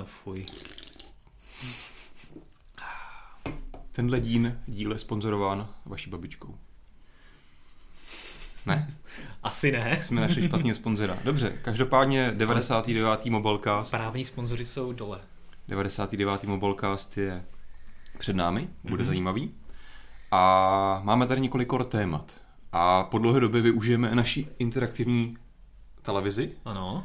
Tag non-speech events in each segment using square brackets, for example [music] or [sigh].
No fuj. Tenhle dín, díl je sponzorován vaší babičkou. Ne, [laughs] Asi ne. jsme našli špatného sponzora. Dobře, každopádně 99. Mobilecast, Právní sponzoři jsou dole. 99. Mobilecast je před námi, bude Mhm. zajímavý. A máme tady několik témat. A po dlouhé době využijeme naší interaktivní televizi Ano.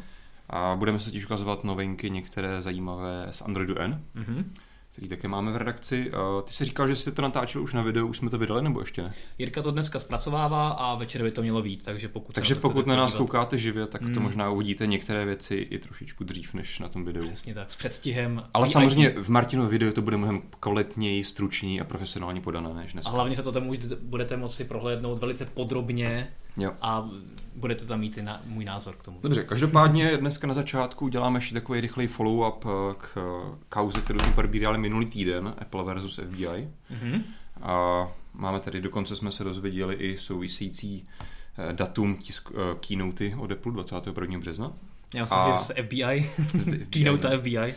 A budeme se totiž ukazovat novinky, některé zajímavé z Androidu N, Mhm. který také máme v redakci. A Ty jsi říkal, že jsi to natáčel už na videu, už jsme to vydali nebo ještě ne? Jirka to dneska zpracovává a večer by to mělo být, takže pokud Takže pokud na nás podívat- koukáte živě, tak to Hmm. možná uvidíte některé věci i trošičku dřív než na tom videu. Přesně tak, s předstihem. Ale samozřejmě v Martinově videu to bude mnohem kvalitněji, stručněji a profesionálně podané než dnes. A hlavně se to tam už budete moci prohlédnout velice podrobně Jo. a budete tam mít i na, můj názor k tomu. Dobře, každopádně dneska na začátku děláme ještě takový rychlej follow-up eh, k eh, kauze, kterou jsme probírali minulý týden, Apple versus FBI. Mhm. A máme tady, dokonce jsme se dozvěděli i související eh, datum tisk, keynoty od Apple 21. března. Já myslím, A- že z FBI, [laughs] keynote FBI,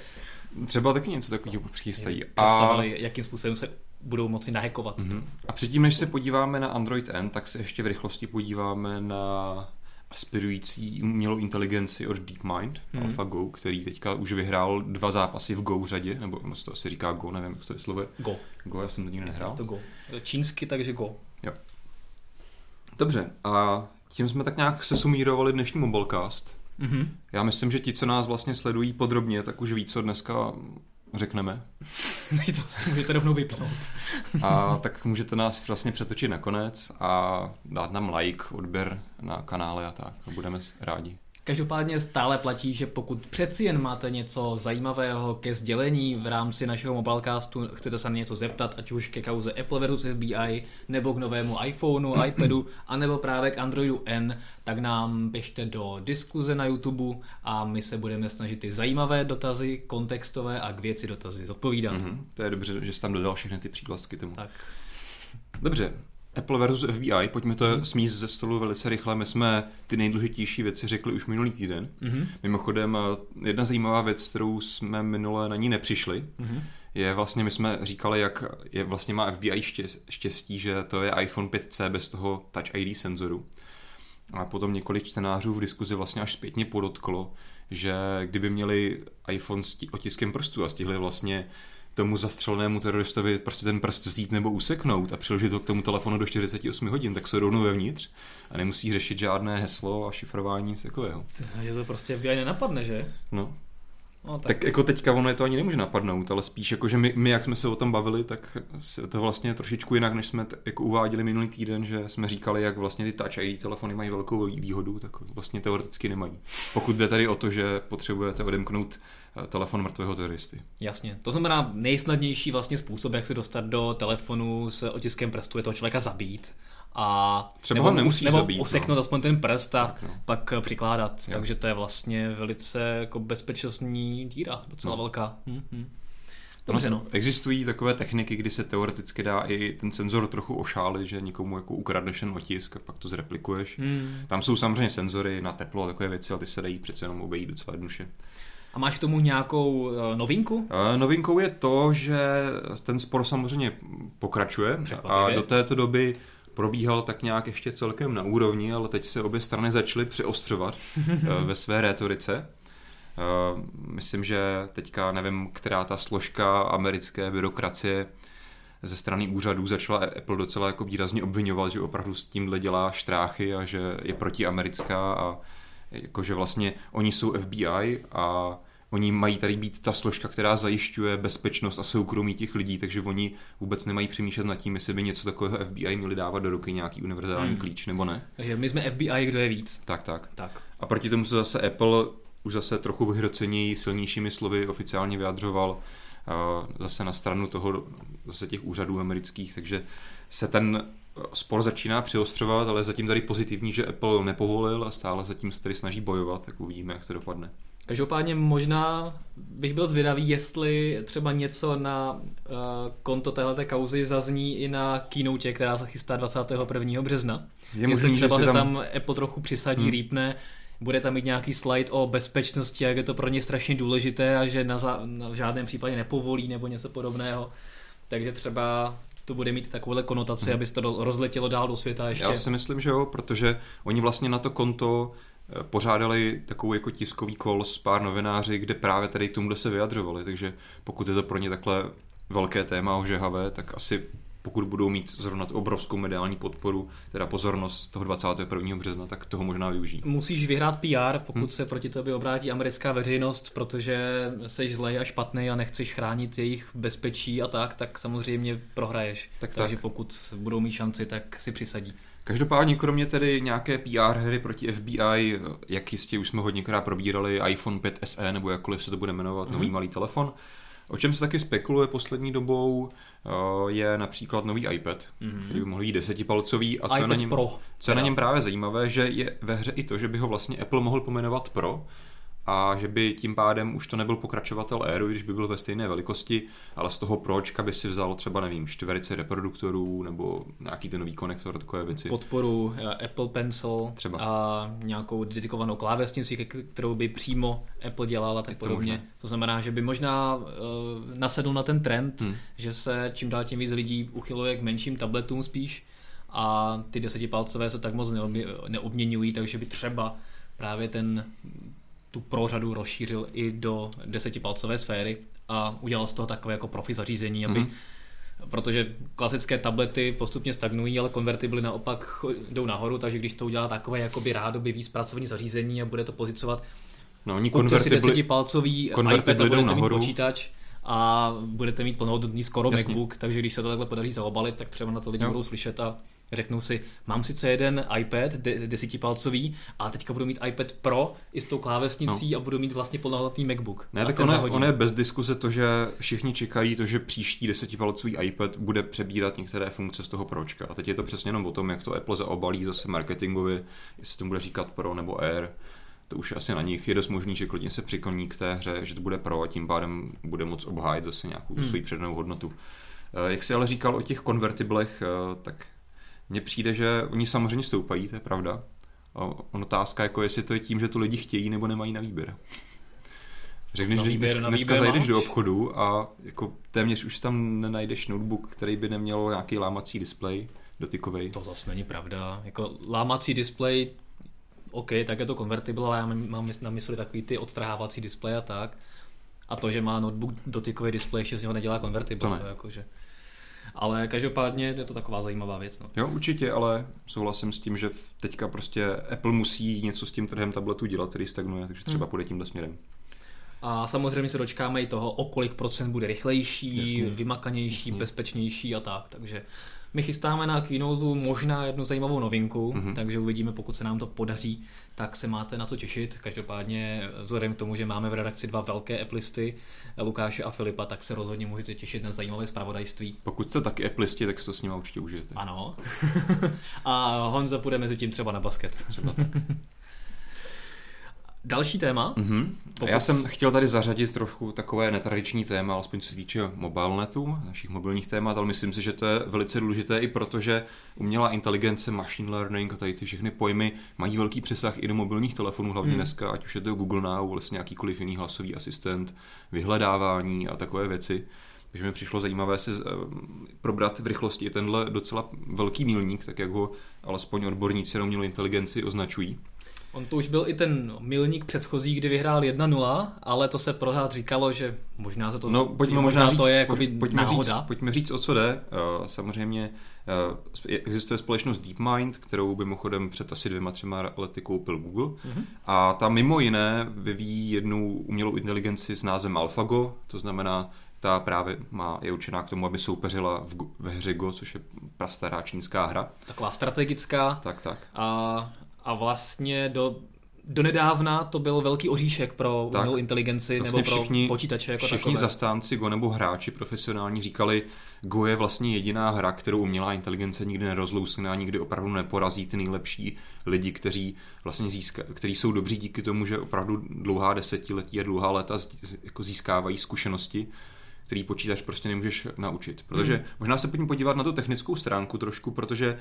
Třeba taky něco takového přichystají. A, jakým způsobem se budou moci nahekovat. Mhm. a předtím, než se podíváme na Android N, tak se ještě v rychlosti podíváme na aspirující umělou inteligenci od DeepMind, Mhm. AlphaGo, který teďka už vyhrál dva zápasy v Go řadě, nebo ono se to asi říká Go, nevím, jak to je slovo. Go. Go, já jsem to nikdy nehrál. To go. Čínsky, takže go. Dobře, a tím jsme tak nějak se sumírovali dnešní Mobilecast. Mhm. Já myslím, že ti, co nás vlastně sledují podrobně, tak už ví, co dneska řekneme. [laughs] To si můžete rovnou vypnout. [laughs] A tak můžete nás vlastně přetočit nakonec a dát nám like, odběr na kanále a tak. A budeme rádi. Každopádně stále platí, že pokud přeci jen máte něco zajímavého ke sdělení v rámci našeho mobilecastu, chcete se na něco zeptat, ať už ke kauze Apple versus FBI, nebo k novému iPhoneu, [clears throat] iPadu, anebo právě k Androidu N, tak nám pište do diskuze na YouTube a my se budeme snažit ty zajímavé dotazy, kontextové a k věci dotazy zodpovídat. Mm-hmm. Mhm. To je dobře, že jsi tam dodal všechny ty přívlastky tomu. Tak, Dobře, Apple versus FBI, pojďme to smíst ze stolu velice rychle. My jsme ty nejdůležitější věci řekli už minulý týden. mm-hmm. Mimochodem, eh, jedna zajímavá věc, kterou jsme minule na ní nepřišli, Mm-hmm. je vlastně, my jsme říkali, jak je vlastně má FBI štěs- štěstí, že to je iPhone 5C bez toho Touch ID senzoru. A potom několik čtenářů v diskuzi vlastně až zpětně podotklo, že kdyby měli iPhone s tí- otiskem prstu a stihli vlastně tomu zastřelenému teroristovi prostě ten prst vzít nebo useknout a přiložit ho k tomu telefonu do 48 hodin, tak se rovnou vevnitř a nemusí řešit žádné heslo a šifrování nic takového. Že to prostě FBI nenapadne, že? No, No, tak, tak jako teďka ono je to ani nemůže napadnout, ale spíš jako, že my, my jak jsme se o tom bavili, tak se to vlastně trošičku jinak, než jsme t- jako uváděli minulý týden, že jsme říkali, jak vlastně ty Touch ID telefony mají velkou výhodu, tak vlastně teoreticky nemají. Pokud jde tady o to, že potřebujete odemknout telefon mrtvého teroristy. Jasně. To znamená nejsnadnější vlastně způsob, jak se dostat do telefonu s otiskem prstu, je toho člověka zabít. A Třeba ho nemusíš nebo zabít, useknout no. aspoň ten prst a Tak, no. pak eh, přikládat. Jo. Takže to je vlastně velice jako bezpečnostní díra, docela No. velká. Hm, hm. Dobře, no. Existují takové techniky, kdy se teoreticky dá i ten senzor trochu ošálit, že někomu jako ukradneš ten otisk a pak to zreplikuješ. Hm. Tam jsou samozřejmě senzory na teplo a takové věci, ale ty se dají přece jenom obejít docela jednoduše. A máš k tomu nějakou eh, novinku? Eh, Novinkou je to, že ten spor samozřejmě pokračuje a do této doby probíhal tak nějak ještě celkem na úrovni, ale teď se obě strany začaly přeostřovat eh, ve své rétorice. Myslím, že teďka nevím, která ta složka americké byrokracie ze strany úřadů začala Apple docela jako výrazně obvinovat, že opravdu s tímhle dělá štráchy a že je protiamerická a jakože vlastně oni jsou FBI a oni mají tady být ta složka, která zajišťuje bezpečnost a soukromí těch lidí, takže oni vůbec nemají přemýšlet nad tím, jestli by něco takového FBI měli dávat do ruky nějaký univerzální Hmm. klíč nebo ne. Takže my jsme FBI, kdo je víc. Tak, tak. Tak. A proti tomu se zase Apple už zase trochu vyhroceněji, silnějšími slovy oficiálně vyjadřoval a zase na stranu toho, zase těch úřadů amerických, takže se ten spor začíná přiostřovat, ale zatím tady pozitivní, že Apple nepovolil a stále zatím se tady snaží bojovat, tak uvidíme, jak to dopadne. Každopádně možná bych byl zvědavý, jestli třeba něco na uh, konto téhleté kauzy zazní i na keynote, která se chystá 21. března. Je jestli možný, že třeba si se tam... tam Apple trochu přisadí, Hmm. rýpne, bude tam mít nějaký slide o bezpečnosti, jak je to pro ně strašně důležité a že na, za, na v žádném případě nepovolí nebo něco podobného. Takže třeba to bude mít takovouhle konotaci, hmm. aby se to rozletělo dál do světa ještě. Já si myslím, že jo, protože oni vlastně na to konto pořádali takovou jako tiskový kol s pár novináři, kde právě tady k tomuhle se vyjadřovali, takže pokud je to pro ně takhle velké téma ožehavé, tak asi pokud budou mít zrovna tu obrovskou mediální podporu, teda pozornost toho 21. března, tak toho možná využijí. Musíš vyhrát PR, pokud hmm. se proti tobě obrátí americká veřejnost, protože jsi zlej a špatný a nechceš chránit jejich bezpečí a tak, tak samozřejmě prohraješ. Tak, Takže tak. pokud budou mít šanci, tak si přisadí. Každopádně kromě tedy nějaké PR hry proti FBI, jak jistě už jsme hodněkrát probírali iPhone 5 SE nebo jakkoliv se to bude jmenovat, mm-hmm. nový malý telefon, O čem se taky spekuluje poslední dobou, eh, je například nový iPad, mm-hmm. který by mohl být desetipalcový a co, je na, něm, Pro, co je na něm právě zajímavé, že je ve hře i to, že by ho vlastně Apple mohl pomenovat Pro, a že by tím pádem už to nebyl pokračovatel Airu, když by byl ve stejné velikosti, ale z toho pročka by si vzal třeba, nevím, čtverice reproduktorů nebo nějaký ten nový konektor, takové věci. Podporu eh, Apple Pencil třeba. a nějakou dedikovanou klávesnici, kterou by přímo Apple dělala tak podobně. Možné. To znamená, že by možná uh, nasedl na ten trend, hmm. že se čím dál tím víc lidí uchyluje k menším tabletům spíš a ty desetipalcové se tak moc neobměňují, takže by třeba právě ten tu prořadu rozšířil i do desetipalcové sféry a udělal z toho takové jako profi zařízení, aby mm-hmm. protože klasické tablety postupně stagnují, ale konvertibly naopak jdou nahoru, takže když to udělá takové jakoby rádoby víc pracovní zařízení a bude to pozicovat No, oni konvertibly, desetipalcový iPad a budete nahoru. mít počítač a budete mít plnohodnotný skoro Jasně. MacBook, takže když se to takhle podaří zaobalit, tak třeba na to lidi jo. budou slyšet a řeknou si, mám sice jeden iPad de- desetipalcový, a teďka budu mít iPad Pro i s tou klávesnicí no. a budu mít vlastně plnohodnotný MacBook. Ne, tak ono, ono je bez diskuse to, že všichni čekají to, že příští desetipalcový iPad bude přebírat některé funkce z toho Pročka. A teď je to přesně jenom o tom, jak to Apple zaobalí zase marketingově, jestli to bude říkat Pro nebo Air to už je asi na nich. Je dost možný, že klidně se přikloní k té hře, že to bude pro a tím pádem bude moc obhájit zase nějakou hmm. svoji přednou hodnotu. Eh, jak si ale říkal o těch konvertiblech, eh, tak mně přijde, že oni samozřejmě stoupají, to je pravda. A on otázka, jako jestli to je tím, že to lidi chtějí nebo nemají na výběr. Řekneš, že dnes, dneska zajdeš do obchodu a jako téměř už tam nenajdeš notebook, který by neměl nějaký lámací displej dotykový. To zase není pravda. Jako lámací displej OK, tak je to konvertible, ale já mám na mysli takový ty odstrhávací displeje a tak. A to, že má notebook dotykový displej, ještě z něho nedělá konvertible. To, ne. to jakože... Ale každopádně je to taková zajímavá věc. No. Jo, určitě, ale souhlasím s tím, že teďka prostě Apple musí něco s tím trhem tabletu dělat, který stagnuje, takže třeba hmm. půjde tímhle směrem. A samozřejmě se dočkáme i toho, o kolik procent bude rychlejší, Jasně. vymakanější, Jasně. bezpečnější a tak. Takže my chystáme na keynote možná jednu zajímavou novinku, mm-hmm. takže uvidíme, pokud se nám to podaří, tak se máte na to těšit. Každopádně vzhledem k tomu, že máme v redakci dva velké Applisty, Lukáše a Filipa, tak se rozhodně můžete těšit na zajímavé zpravodajství. Pokud jste taky Applisti, tak si to s nimi určitě užijete. Ano. [laughs] a Honza půjde mezi tím třeba na basket. Třeba tak. [laughs] Další téma. Mm-hmm. Pokus... Já jsem chtěl tady zařadit trošku takové netradiční téma, alespoň co se týče mobilnetu, našich mobilních témat, ale myslím si, že to je velice důležité i proto, že umělá inteligence, machine learning a tady ty všechny pojmy mají velký přesah i do mobilních telefonů, hlavně mm. dneska, ať už je to Google Now, vlastně nějakýkoliv jiný hlasový asistent, vyhledávání a takové věci. Takže mi přišlo zajímavé si eh, probrat v rychlosti i tenhle docela velký milník, tak jak ho alespoň odborníci na umělou inteligenci označují. On to už byl i ten milník předchozí, kdy vyhrál 1-0, ale to se pořád říkalo, že možná se to, no, pojďme možná, možná říct, to je jakoby pojďme náhoda. Říct, pojďme říct, o co jde. Uh, samozřejmě uh, existuje společnost DeepMind, kterou by mimochodem před asi dvěma, třema lety koupil Google. Uh-huh. A ta mimo jiné vyvíjí jednu umělou inteligenci s názvem AlphaGo, to znamená ta právě má, je určená k tomu, aby soupeřila v, ve hře Go, což je prastará čínská hra. Taková strategická. Tak, tak. A a vlastně do donedávna to byl velký oříšek pro tak, umělou inteligenci vlastně nebo pro všichni, počítače jako Všichni takové. zastánci Go nebo hráči profesionální říkali, Go je vlastně jediná hra, kterou umělá inteligence nikdy nerozlousne a nikdy opravdu neporazí ty nejlepší lidi, kteří vlastně získa, kteří jsou dobří díky tomu, že opravdu dlouhá desetiletí a dlouhá léta jako získávají zkušenosti, který počítač prostě nemůžeš naučit. Protože hmm. možná se pojďme podívat na tu technickou stránku trošku, protože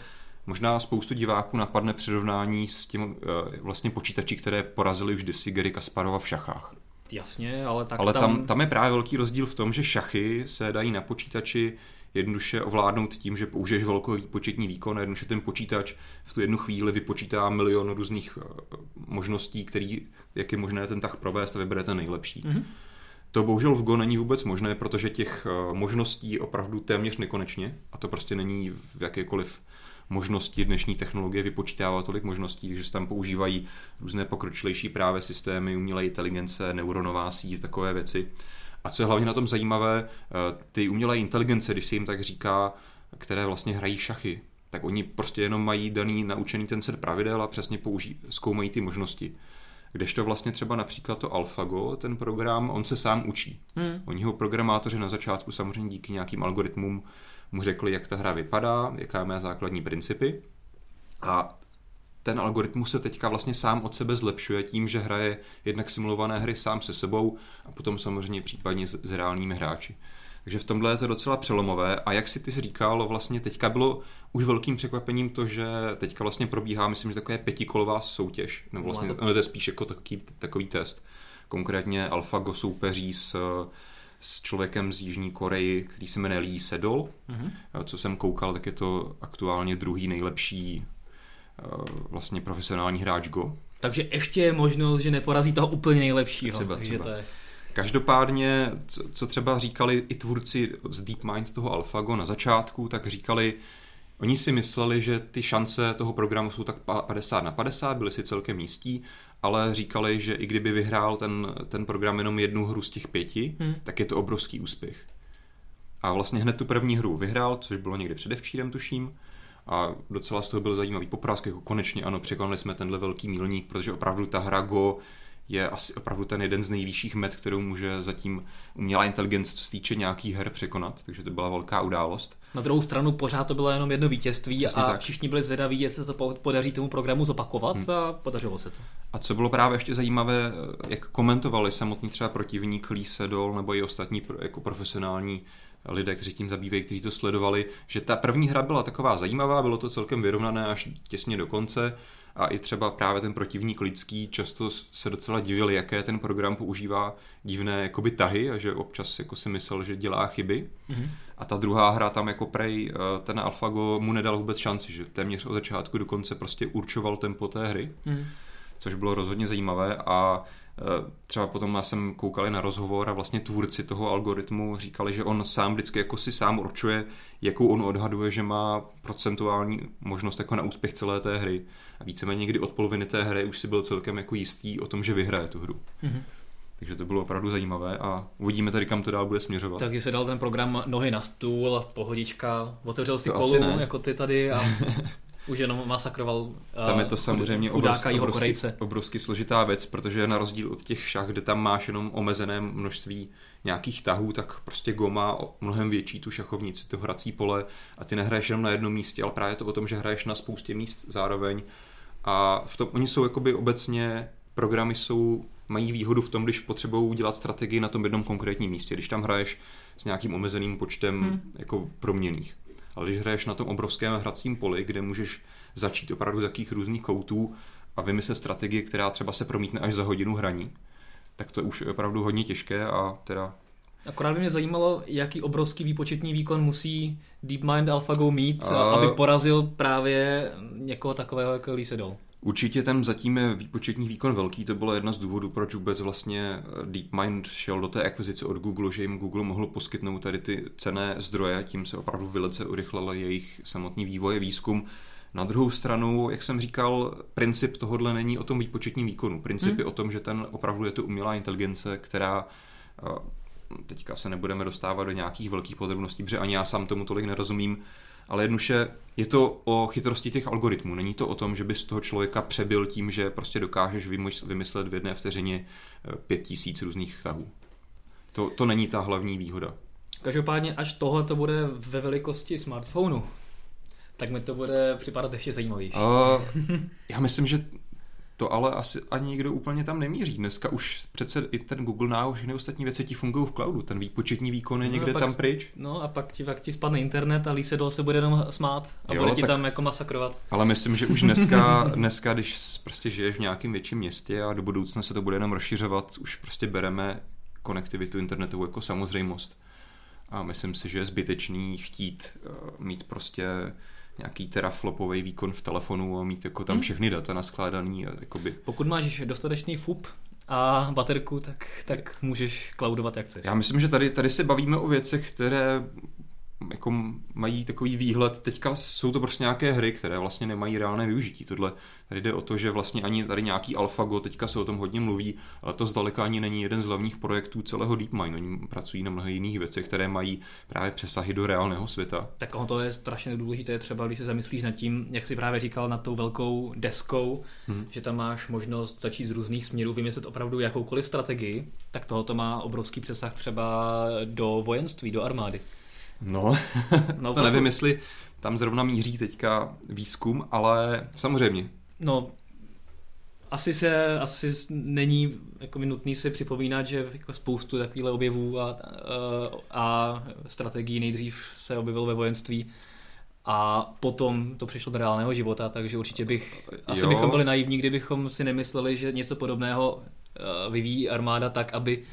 Možná spoustu diváků napadne přirovnání s tím eh, vlastně počítači, které porazili už kdysi Gary Kasparova v šachách. Jasně, ale tak Ale tam... tam, tam je právě velký rozdíl v tom, že šachy se dají na počítači jednoduše ovládnout tím, že použiješ velkou výpočetní výkon a jednoduše ten počítač v tu jednu chvíli vypočítá milion různých eh, možností, který, jak je možné ten tah provést a vybere ten nejlepší. Mhm. To bohužel v Go není vůbec možné, protože těch eh, možností je opravdu téměř nekonečně a to prostě není v jakékoliv možnosti dnešní technologie vypočítává tolik možností, takže se tam používají různé pokročilejší právě systémy, umělé inteligence, neuronová síť, takové věci. A co je hlavně na tom zajímavé, eh, ty umělé inteligence, když se jim tak říká, které vlastně hrají šachy, tak oni prostě jenom mají daný naučený ten set pravidel a přesně použí, zkoumají ty možnosti. Kdežto vlastně třeba například to AlphaGo, ten program, on se sám učí. Hmm. Oni ho programátoři na začátku samozřejmě díky nějakým algoritmům mu řekli, jak ta hra vypadá, jaká má základní principy. A ten algoritmus se teďka vlastně sám od sebe zlepšuje tím, že hraje jednak simulované hry sám se sebou a potom samozřejmě případně s, s reálnými hráči. Takže v tomhle je to docela přelomové a jak si ty jsi říkal, vlastně teďka bylo už velkým překvapením to, že teďka vlastně probíhá, myslím, že takové pětikolová soutěž, nebo vlastně Má to- to... to je spíš jako takový, takový test. Konkrétně AlphaGo soupeří s, s člověkem z Jižní Koreji, který se jmenuje Lee Sedol. Mhm. A Co jsem koukal, tak je to aktuálně druhý nejlepší eh, vlastně profesionální hráč Go. Takže ještě je možnost, že neporazí toho úplně nejlepšího. Třeba, Takže třeba. to je... Každopádně, co, co třeba říkali i tvůrci z DeepMind toho AlphaGo na začátku, tak říkali, oni si mysleli, že ty šance toho programu jsou tak pa- 50 na 50, byli si celkem jistí, ale říkali, že i kdyby vyhrál ten, ten program jenom jednu hru z těch pěti, Hmm. tak je to obrovský úspěch. A vlastně hned tu první hru vyhrál, což bylo někdy předevčírem, tuším. A docela z toho byl zajímavý poprask, jako konečně ano, překonali jsme tenhle velký milník, protože opravdu ta hra Go je asi opravdu ten jeden z nejvyšších met, kterou může zatím umělá inteligence, co se týče nějakých her, překonat. Takže to byla velká událost. Na druhou stranu pořád to bylo jenom jedno vítězství Přesně a tak. všichni byli zvědaví, jestli se to po- podaří tomu programu zopakovat Hmm. a podařilo se to. A co bylo právě ještě zajímavé, jak komentovali samotný třeba protivník Lee Sedol nebo i ostatní jako profesionální lidé, kteří tím zabývají, kteří to sledovali, že ta první hra byla taková zajímavá, bylo to celkem vyrovnané až těsně do konce a i třeba právě ten protivník lidský často se docela divil, jaké ten program používá divné jakoby tahy a že občas jako si myslel, že dělá chyby. Mhm. A ta druhá hra tam jako prej, eh, ten AlphaGo mu nedal vůbec šanci, že téměř od začátku do konce prostě určoval tempo té hry Mhm. což bylo rozhodně zajímavé a třeba potom já jsem koukali na rozhovor a vlastně tvůrci toho algoritmu říkali, že on sám vždycky jako si sám určuje, jakou on odhaduje, že má procentuální možnost jako na úspěch celé té hry. A víceméně někdy od poloviny té hry už si byl celkem jako jistý o tom, že vyhraje tu hru. Mhm. Takže to bylo opravdu zajímavé a uvidíme tady, kam to dál bude směřovat. Takže se dal ten program nohy na stůl, pohodička, otevřel si To jako ty tady a [laughs] už jenom masakroval eh, Tam je to samozřejmě obrovsky, Korejce. obrovsky složitá věc, protože na rozdíl od těch šach, kde tam máš jenom omezené množství nějakých tahů, tak prostě Go má mnohem větší tu šachovnici, to hrací pole a ty nehraješ jenom na jednom místě, ale právě to o tom, že hraješ na spoustě míst zároveň. A v tom, oni jsou jakoby obecně, programy jsou, mají výhodu v tom, když potřebují dělat strategii na tom jednom konkrétním místě, když tam hraješ s nějakým omezeným počtem hmm. jako proměných. Ale když hraješ na tom obrovském hracím poli, kde můžeš začít opravdu z jakých různých koutů a vymyslet strategii, která třeba se promítne až za hodinu hraní, tak to už je opravdu hodně těžké a teda Akorát by mě zajímalo, jaký obrovský výpočetní výkon musí DeepMind AlphaGo mít, A- aby porazil právě někoho takového jako Lee Sedol. Určitě ten zatím je výpočetní výkon velký, to bylo jedna z důvodů, proč vůbec vlastně DeepMind šel do té akvizice od Google, že jim Google mohl poskytnout tady ty cené zdroje, tím se opravdu velice urychlil jejich samotný vývoj a výzkum. Na druhou stranu, jak jsem říkal, princip tohohle není o tom výpočetním výkonu. Princip Hmm. je o tom, že ten opravdu je to umělá inteligence, která eh, teďka se nebudeme dostávat do nějakých velkých podrobností, protože ani já sám tomu tolik nerozumím, ale jednoduše je to o chytrosti těch algoritmů. Není to o tom, že bys toho člověka přebil tím, že prostě dokážeš vymys- vymyslet v jedné vteřině eh, pět tisíc různých tahů. To, to není ta hlavní výhoda. Každopádně, až tohle to bude ve velikosti smartphonu, tak mi to bude připadat ještě zajímavější. Uh, já myslím, že to ale asi ani nikdo úplně tam nemíří. Dneska už přece i ten Google Now, všechny ostatní věci ti fungují v cloudu. Ten výpočetní výkon je No, někde pak tam pryč. No a pak ti, pak ti spadne internet a Lísedol se bude jenom smát a Jo, bude ti tak- tam jako masakrovat. Ale myslím, že už dneska, [laughs] dneska, když prostě žiješ v nějakém větším městě a do budoucna se to bude jenom rozšiřovat, už prostě bereme konektivitu internetovou jako samozřejmost. A myslím si, že je zbytečný chtít uh, mít prostě nějaký teraflopový výkon v telefonu a mít jako tam Hmm. všechny data naskládaný. A jakoby. Pokud máš dostatečný FUP a baterku, tak, tak můžeš cloudovat jak chceš. Já myslím, že tady, tady se bavíme o věcech, které jako mají takový výhled, teďka jsou to prostě nějaké hry, které vlastně nemají reálné využití. Tohle tady jde o to, že vlastně ani tady nějaký AlphaGo, teďka se o tom hodně mluví, ale to zdaleka ani není jeden z hlavních projektů celého DeepMind. Oni pracují na mnoha jiných věcech, které mají právě přesahy do reálného světa. Tak ono to je strašně důležité, třeba když se zamyslíš nad tím, jak jsi právě říkal, nad tou velkou deskou, hmm. že tam máš možnost začít z různých směrů vymyslet opravdu jakoukoliv strategii, tak tohoto má obrovský přesah třeba do vojenství, do armády. No, [laughs] No, to nevím, jestli tam zrovna míří teďka výzkum, ale samozřejmě. No, asi se, asi není jako nutný si připomínat, že jako spoustu takovýchhle objevů a, a, a strategií nejdřív se objevil ve vojenství a potom to přišlo do reálného života, takže určitě bych, asi Jo. bychom byli naivní, kdybychom si nemysleli, že něco podobného eh, vyvíjí armáda tak, aby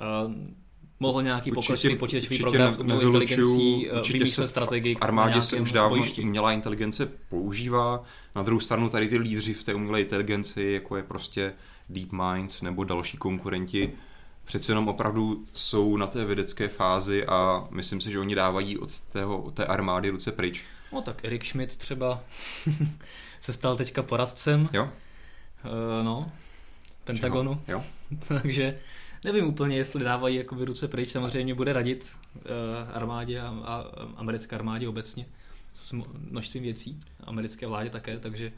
eh, mohl nějaký pokročilý počítačový program s umělou inteligencí eh, vymýšlet strategii v armádě se už dávno bojišti. umělá inteligence používá. Na druhou stranu tady ty lídři v té umělé inteligenci, jako je prostě DeepMind nebo další konkurenti, přece jenom opravdu jsou na té vědecké fázi a myslím si, že oni dávají od, tého, od té armády ruce pryč. No tak Erik Schmidt třeba [laughs] se stal teďka poradcem, Jo? uh, no, Pentagonu, Jo? [laughs] takže nevím úplně, jestli dávají jakoby ruce pryč, samozřejmě bude radit uh, armádě a, a americké armádě obecně s množstvím věcí, americké vládě také, takže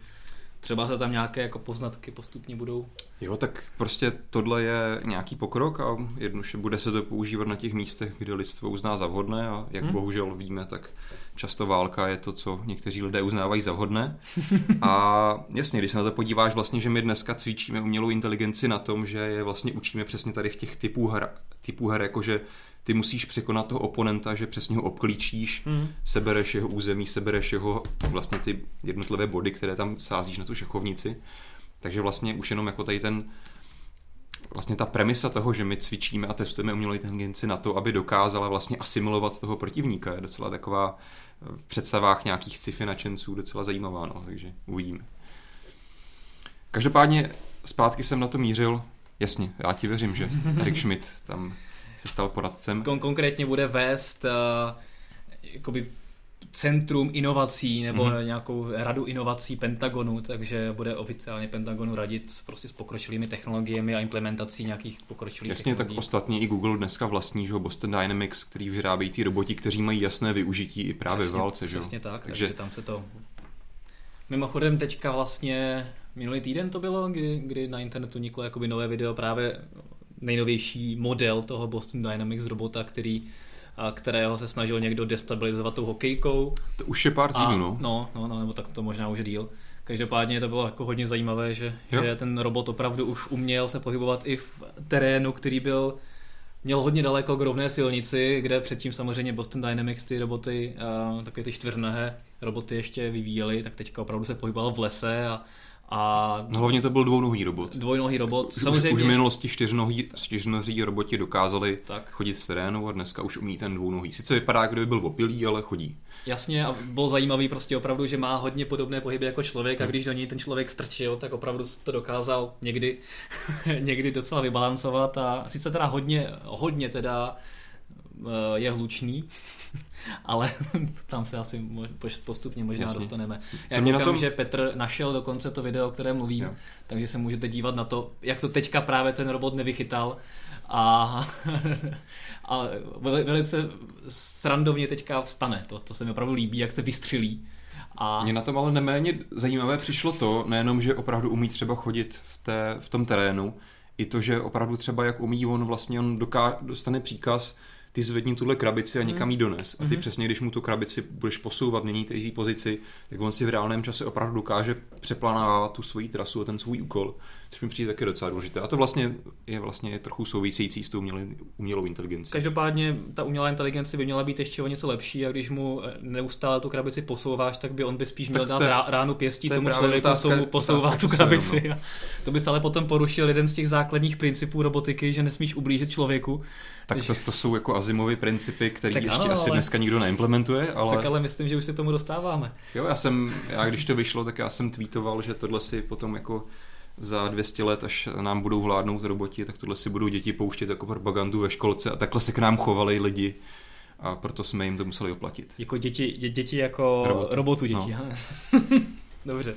třeba se tam nějaké jako poznatky postupně budou. Jo, tak prostě tohle je nějaký pokrok a jednoduše bude se to používat na těch místech, kde lidstvo uzná za vhodné a jak Hmm. bohužel víme, tak často válka je to, co někteří lidé uznávají za vhodné. [laughs] A jasně, když se na to podíváš vlastně, že my dneska cvičíme umělou inteligenci na tom, že je vlastně učíme přesně tady v těch typů her, typů her jakože ty musíš překonat toho oponenta, že přesně ho obklíčíš, Hmm. sebereš jeho území, sebereš jeho vlastně ty jednotlivé body, které tam sázíš na tu šachovnici. Takže vlastně už jenom jako tady ten vlastně ta premisa toho, že my cvičíme a testujeme umělou inteligenci na to, aby dokázala vlastně asimilovat toho protivníka, je docela taková v představách nějakých sci-fi nadšenců docela zajímavá, no, takže uvidíme. Každopádně zpátky jsem na to mířil, jasně, já ti věřím, že Erik Schmidt tam se stal poradcem. Kon- konkrétně bude vést uh, jakoby centrum inovací nebo Mhm. mm-hmm. nějakou radu inovací Pentagonu, takže bude oficiálně Pentagonu radit prostě s pokročilými technologiemi a implementací nějakých pokročilých Jasně, tak technologií. ostatně i Google dneska vlastní, že Boston Dynamics, který vyrábějí ty roboti, kteří mají jasné využití i právě přesně, v válce, že. Přesně tak, takže... Takže tam se to... Mimochodem teďka vlastně minulý týden to bylo, kdy, kdy na internetu niklo jakoby nové video právě nejnovější model toho Boston Dynamics robota, který kterého se snažil někdo destabilizovat tou hokejkou. to už je pár A, týdnů, no. no, no, no, nebo tak to možná už je díl. Každopádně to bylo jako hodně zajímavé, že, Jo. že ten robot opravdu už uměl se pohybovat i v terénu, který byl měl hodně daleko k rovné silnici, kde předtím samozřejmě Boston Dynamics ty roboty, a takové ty čtyřnohé roboty ještě vyvíjeli, tak teďka opravdu se pohyboval v lese a, a No, hlavně to byl dvounohý robot. dvojnohý robot. Už, samozřejmě, už v minulosti čtyřnohý, čtyřnohý roboti dokázali tak, chodit v terénu a dneska už umí ten dvounohý. Sice vypadá, jako kdyby byl opilý, ale chodí. Jasně a bylo zajímavý prostě opravdu, že má hodně podobné pohyby jako člověk a když do něj ten člověk strčil, tak opravdu to dokázal někdy, [laughs] někdy docela vybalancovat a sice teda hodně, hodně teda eh, je hlučný, [laughs] ale [laughs] tam se asi postupně možná Jasně. dostaneme. Co Já mě na tom- že Petr našel dokonce to video, o kterém mluvím, Jo. takže se můžete dívat na to, jak to teďka právě ten robot nevychytal a, [laughs] a veli- velice srandovně teďka vstane. To, to se mi opravdu líbí, jak se vystřelí. A Mně na tom ale neméně zajímavé přišlo to, nejenom, že opravdu umí třeba chodit v, té, v tom terénu, i to, že opravdu třeba jak umí on vlastně, on doká, dostane příkaz, ty zvedni tuhle krabici a Mhm. někam jí dones. A ty přesně, když mu tu krabici budeš posouvat, měnit její pozici, tak on si v reálném čase opravdu dokáže přeplánávat tu svoji trasu a ten svůj úkol, což mi přijde taky docela důležité. A to vlastně je vlastně trochu související s tou umělou, umělou inteligencí. Každopádně ta umělá inteligence by měla být ještě o něco lepší a když mu eh, neustále tu krabici posouváš, tak by on by spíš měl dát rá, ránu pěstí to je tomu člověku, otázka- co mu posouvá otázka tu krabici. A [laughs] to by se ale potom porušil jeden z těch základních principů robotiky, že nesmíš ublížit člověku. Tak to, to jsou jako Asimovy principy, které ještě ano, asi ale- dneska nikdo neimplementuje, ale... Tak ale myslím, že už se tomu dostáváme. Jo, já jsem, já když to vyšlo, tak já jsem tweetoval, že tohle si potom jako za 200 let, až nám budou vládnout roboti, tak tohle si budou děti pouštět jako propagandu ve školce a takhle se k nám chovali lidi a proto jsme jim to museli oplatit. Jako děti, dě, děti jako Roboty. robotu děti. No. No. [laughs] Dobře.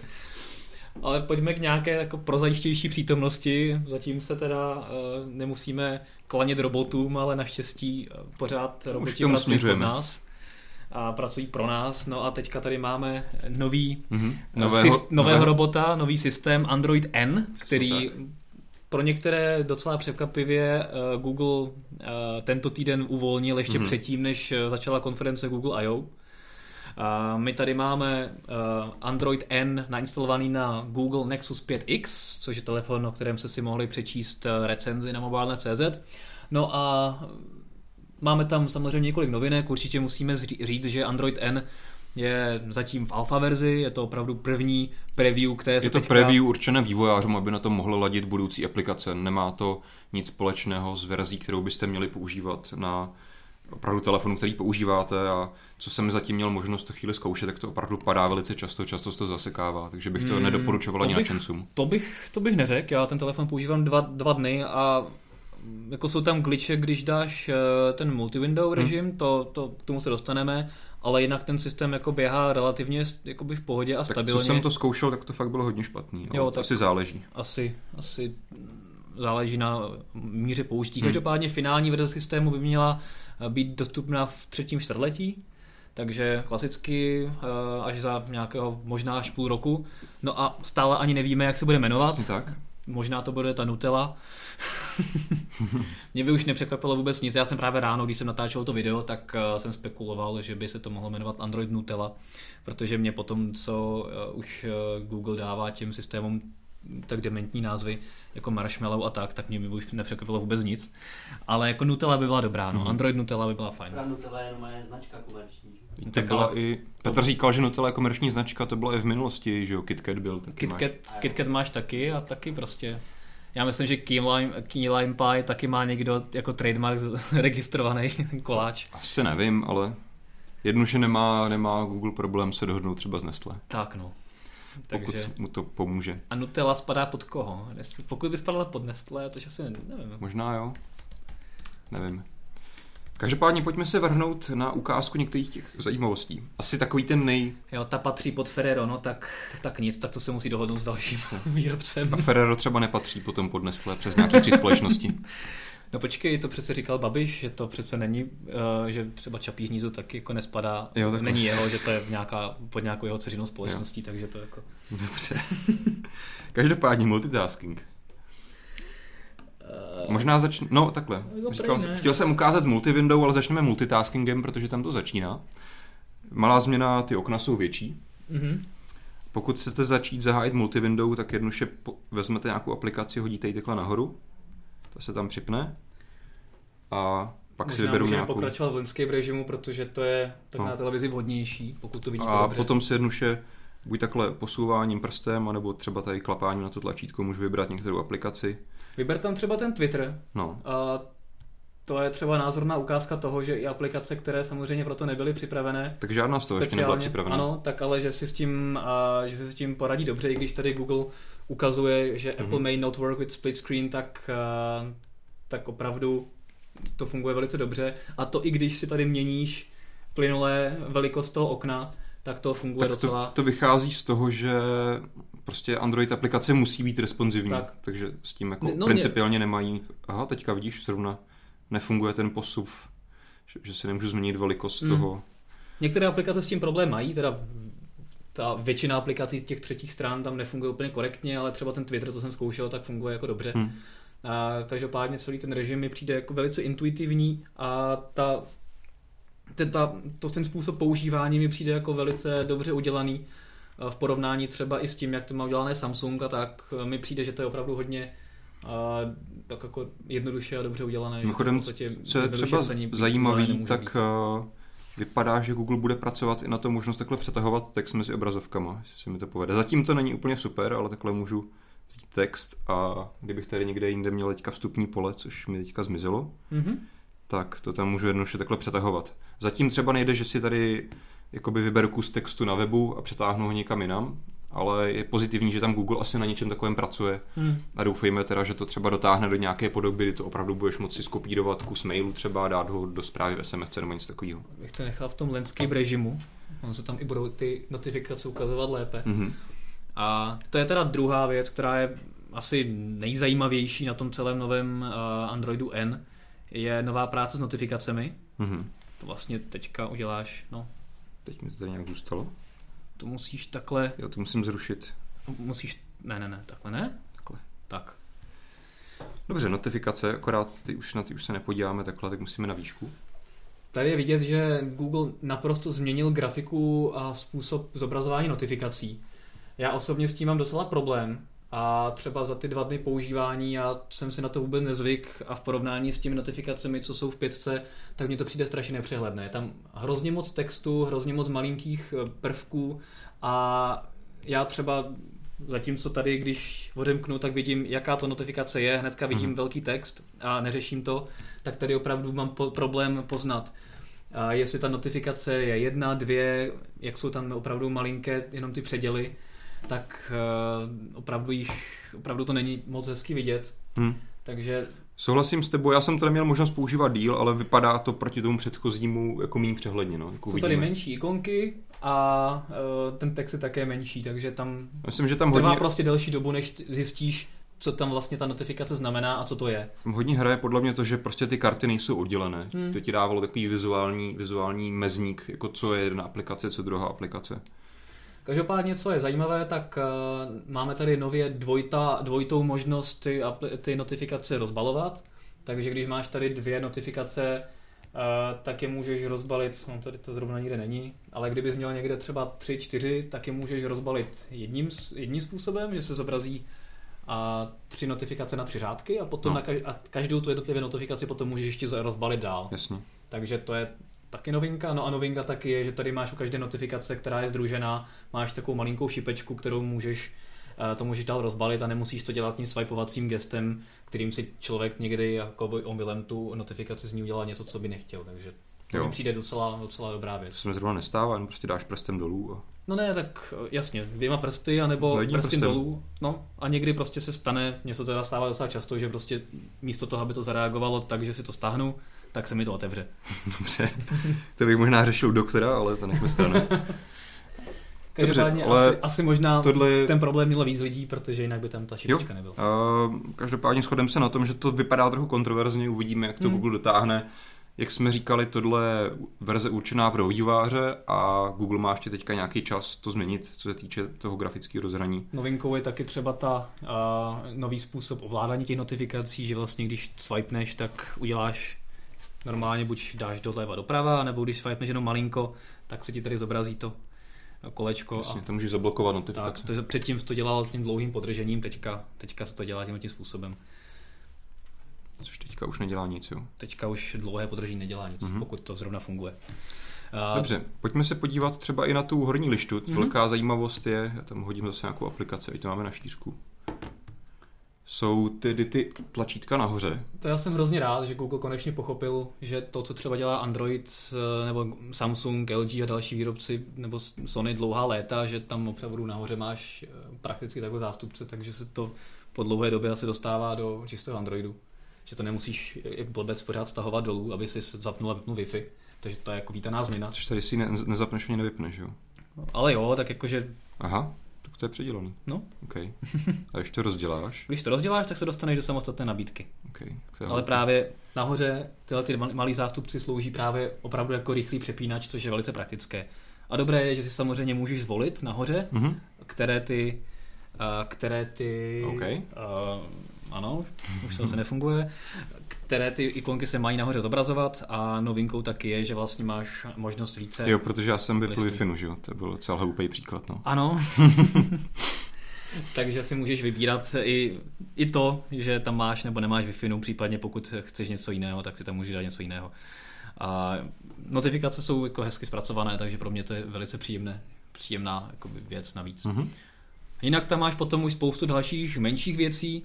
Ale pojďme k nějaké jako prozajištější přítomnosti. Zatím se teda uh, nemusíme klanět robotům, ale naštěstí eh, pořád roboti pracují pro směřujeme. nás a pracují pro nás. No a teďka tady máme nový Mhm. nového, syst, nového robota, nový systém Android N, který pro některé docela překvapivě Google tento týden uvolnil ještě Mhm. předtím, než začala konference Google I.O. My tady máme eh, Android N nainstalovaný na Google Nexus 5X, což je telefon, o kterém jste si mohli přečíst eh, recenzi na mobile.cz. No a máme tam samozřejmě několik novinek, určitě musíme říct, že Android N je zatím v alfa verzi, je to opravdu první preview, které se Je to teďka... preview určené vývojářům, aby na to mohly ladit budoucí aplikace. Nemá to nic společného s verzí, kterou byste měli používat na opravdu telefonu, který používáte a co jsem zatím měl možnost to chvíli zkoušet, tak to opravdu padá velice často, často se to zasekává, takže bych to Hmm, nedoporučoval ani bych- nadšencům. To bych, to bych neřekl, já ten telefon používám dva, dva dny a jako jsou tam glitche, když dáš eh, ten multi-window režim, to, to, k tomu se dostaneme, ale jinak ten systém jako běhá relativně jakoby v pohodě a Tak stabilně. co jsem to zkoušel, tak to fakt bylo hodně špatný. Jo, Jo, tak- Asi záleží. Asi, asi záleží na míře použití. Hmm. Každopádně finální verze systému by měla eh, být dostupná v třetím čtvrtletí, takže klasicky eh, až za nějakého možná až půl roku. No a stále ani nevíme, jak se bude jmenovat. Přesně tak. Možná to bude ta Nutella. [laughs] Mě by už nepřekvapilo vůbec nic. Já jsem právě ráno, když jsem natáčel to video, tak uh, jsem spekuloval, že by se to mohlo jmenovat Android Nutella, protože mě potom, co už Google dává těm systémům tak dementní názvy, jako Marshmallow a tak, tak mě by už nepřekvapilo vůbec nic. Ale jako Nutella by byla dobrá, no. Mhm. Android Nutella by byla fajn. Nutella je jenom moje značka komerční. To Tak byla ale- i, Petr říkal, že Nutella je komerční značka, to bylo i v minulosti, že jo, KitKat byl. Taky máš. KitKat, KitKat máš taky a taky prostě. Já myslím, že Key Lime, Key Lime Pie taky má někdo jako trademark [laughs] registrovaný ten koláč. Asi nevím, ale jednu, že nemá, nemá Google problém se dohodnout třeba z Nestlé, Tak no. [laughs] pokud Takže, mu to pomůže. a Nutella spadá pod koho? Pokud by spadala pod Nestlé, to asi nevím. Možná jo, nevím. Každopádně pojďme se vrhnout na ukázku některých těch zajímavostí. Asi takový ten nej... Jo, ta patří pod Ferrero, no tak, tak nic, tak to se musí dohodnout s dalším výrobcem. A Ferrero třeba nepatří potom pod Nestlé přes nějaké tři společnosti. [laughs] No počkej, to přece říkal Babiš, že to přece není, uh, že třeba Čapí hnízdo taky jako nespadá, Jo, takhle. není jeho, že to je nějaká, pod nějakou jeho dceřinou společností, takže to jako... Dobře. [laughs] Každopádně multitasking. Uh, Možná začne... No, takhle. Jako Říkal, ne. chtěl jsem ukázat multiwindow, ale začneme multitaskingem, protože tam to začíná. Malá změna, ty okna jsou větší. uh-huh. Pokud chcete začít zahájit multiwindow, tak jednoduše vezmete nějakou aplikaci, hodíte ji takhle nahoru, to se tam připne a pak si Možná vyberu můžeme nějakou... pokračovat v landscape režimu, protože to je tak No. na televizi vhodnější, pokud to vidíte A dobře. potom si jednoduše buď takhle posouváním prstem, anebo třeba tady klapáním na to tlačítko můžu vybrat některou aplikaci. Vyber tam třeba ten Twitter. No, A to je třeba názorná ukázka toho, že i aplikace, které samozřejmě proto nebyly připravené, tak žádná z toho ještě nebyla připravena. Ano, tak ale že si s tím, a, že si s tím poradí dobře, i když tady Google ukazuje, že Mhm. Apple may not work with split screen, tak, a, tak opravdu to funguje velice dobře. A to i když si tady měníš plynulé velikost toho okna, tak to funguje tak to, docela... to vychází z toho, že prostě Android aplikace musí být responsivní, Tak. takže s tím jako No, no, mě- principiálně nemají, aha, teďka vidíš, zrovna nefunguje ten posuv, že, že si nemůžu změnit velikost Mm. toho. Některé aplikace s tím problém mají, teda ta většina aplikací těch třetích stran tam nefunguje úplně korektně, ale třeba ten Twitter, co jsem zkoušel, tak funguje jako dobře. Hm. A každopádně celý ten režim mi přijde jako velice intuitivní a ta, ten, ta, to, ten způsob používání mi přijde jako velice dobře udělaný v porovnání třeba i s tím, jak to má udělané Samsung a tak mi přijde, že to je opravdu hodně a tak jako jednoduše a dobře udělané. Mimochodem, co je třeba zajímavý, tak uh, vypadá, že Google bude pracovat i na to možnost takhle přetahovat text mezi obrazovkama, jestli se mi to povede. Zatím to není úplně super, ale takhle můžu vzít text a kdybych tady někde jinde měl teďka vstupní pole, což mi teďka zmizelo, mm-hmm. tak to tam můžu jednoduše takhle přetahovat. Zatím třeba nejde, že si tady jakoby vyberu kus textu na webu a přetáhnu ho někam jinam, ale je pozitivní, že tam Google asi na něčem takovém pracuje hmm. a doufejme teda, že to třeba dotáhne do nějaké podoby, kdy to opravdu budeš moci skopírovat kus mailu třeba a dát ho do zprávy v SMS nebo něco takového. Bych to nechal v tom landscape režimu, on se tam i budou ty notifikace ukazovat lépe. Mm-hmm. A to je teda druhá věc, která je asi nejzajímavější na tom celém novém uh, Androidu N, je nová práce s notifikacemi. Mm-hmm. To vlastně teďka uděláš, no. Teď mi to tady nějak zůstalo. To musíš takhle... Jo, to musím zrušit. Musíš... Ne, ne, ne, takhle ne? Takhle. Tak. Dobře, notifikace, akorát ty už na ty už se nepodíváme takhle, tak musíme na výšku. Tady je vidět, že Google naprosto změnil grafiku a způsob zobrazování notifikací. Já osobně s tím mám docela problém a třeba za ty dva dny používání já jsem si na to vůbec nezvyk a v porovnání s těmi notifikacemi, co jsou v pětce, tak mně to přijde strašně nepřehledné. Je tam hrozně moc textu, hrozně moc malinkých eh, prvků a já třeba Zatímco tady, když odemknu, tak vidím, jaká to notifikace je, hnedka vidím mm. velký text a neřeším to, tak tady opravdu mám po- problém poznat, a jestli ta notifikace je jedna, dvě, jak jsou tam opravdu malinké jenom ty předěly, tak uh, opravdu, již, opravdu to není moc hezky vidět. Hmm. Takže Souhlasím s tebou, já jsem tady měl možnost používat díl, ale vypadá to proti tomu předchozímu jako méně přehledně. No, jako Jsou tady menší ikonky a uh, ten text je také menší, takže tam, Myslím, že tam hodně... trvá prostě delší dobu, než zjistíš, co tam vlastně ta notifikace znamená a co to je. Tam hodně hraje podle mě to, že prostě ty karty nejsou oddělené. Hmm. To ti dávalo takový vizuální, vizuální mezník, jako co je jedna aplikace, co druhá aplikace. Každopádně, co je zajímavé, tak uh, máme tady nově dvojta, dvojitou možnost ty, ty notifikace rozbalovat. Takže když máš tady dvě notifikace, uh, tak je můžeš rozbalit, no tady to zrovna nikde není, ale kdybys měl někde třeba tři, čtyři, tak je můžeš rozbalit jedním, jedním způsobem, že se zobrazí a tři notifikace na tři řádky a potom no. na kaž- a každou tu jednotlivé notifikaci potom můžeš ještě rozbalit dál. Jasně. Takže to je taky novinka. No a novinka taky je, že tady máš u každé notifikace, která je združená, máš takovou malinkou šipečku, kterou můžeš eh, to můžeš dál rozbalit a nemusíš to dělat tím swipeovacím gestem, kterým si člověk někdy jako omylem tu notifikaci z ní udělá něco, co by nechtěl. Takže to mi přijde docela, docela dobrá věc. To se mi zrovna nestává, jenom prostě dáš prstem dolů. A... No ne, tak eh, jasně, dvěma prsty, anebo no, prstem, prstem dolů. No a někdy prostě se stane, něco teda stává docela často, že prostě místo toho, aby to zareagovalo tak, že si to stáhnu, tak se mi to otevře. [laughs] Dobře, to bych možná řešil doktora, ale to nechme stranou. [laughs] Každopádně Dobře, ale asi, asi možná tohle... ten problém mělo víc lidí, protože jinak by tam ta šipička nebyla. Uh, každopádně shodem se na tom, že to vypadá trochu kontroverzně, uvidíme, jak to hmm. Google dotáhne. Jak jsme říkali, tohle verze určená pro výváře a Google má ještě teďka nějaký čas to změnit, co se týče toho grafického rozhraní. Novinkou je taky třeba ta uh, nový způsob ovládání těch notifikací, že vlastně když swipeneš, tak uděláš normálně buď dáš doleva doprava, nebo když swipeneš jenom malinko, tak se ti tady zobrazí to kolečko. Jasně, a... to můžeš zablokovat notifikace. Tak, to, předtím to dělal tím dlouhým podržením, teďka, teďka se to dělá tím, tím způsobem. Což teďka už nedělá nic, jo? Teďka už dlouhé podržení nedělá nic, mm-hmm. pokud to zrovna funguje. Dobře, pojďme se podívat třeba i na tu horní lištu. Mm-hmm. Velká zajímavost je, já tam hodím zase nějakou aplikaci, ať to máme na štířku jsou ty, ty tlačítka nahoře. To já jsem hrozně rád, že Google konečně pochopil, že to, co třeba dělá Android eh, nebo Samsung, LG a další výrobci nebo Sony dlouhá léta, že tam opravdu nahoře máš eh, prakticky takové zástupce, takže se to po dlouhé době asi dostává do čistého Androidu. Že to nemusíš jak blbec pořád stahovat dolů, aby si zapnul a vypnul Wi-Fi. Takže to je jako vítaná změna. Což tady si ne, nezapneš ani nevypneš, jo? Ale jo, tak jakože Aha to je předělaný. No. Okay. A když to rozděláš? Když to rozděláš, tak se dostaneš do samostatné nabídky. Okay. Ale právě nahoře tyhle ty malý zástupci slouží právě opravdu jako rychlý přepínač, což je velice praktické. A dobré je, že si samozřejmě můžeš zvolit nahoře, mm-hmm. které ty, uh, které ty okay. uh, ano, už to zase nefunguje, které ty ikonky se mají nahoře zobrazovat a novinkou taky je, že vlastně máš možnost více... Jo, protože já jsem vypl listů. wi že jo, to byl docela hloupý příklad, no. Ano. [laughs] Takže si můžeš vybírat i, i to, že tam máš nebo nemáš wi případně pokud chceš něco jiného, tak si tam můžeš dát něco jiného. A notifikace jsou jako hezky zpracované, takže pro mě to je velice příjemné, příjemná jakoby, věc navíc. Mhm. Jinak tam máš potom už spoustu dalších menších věcí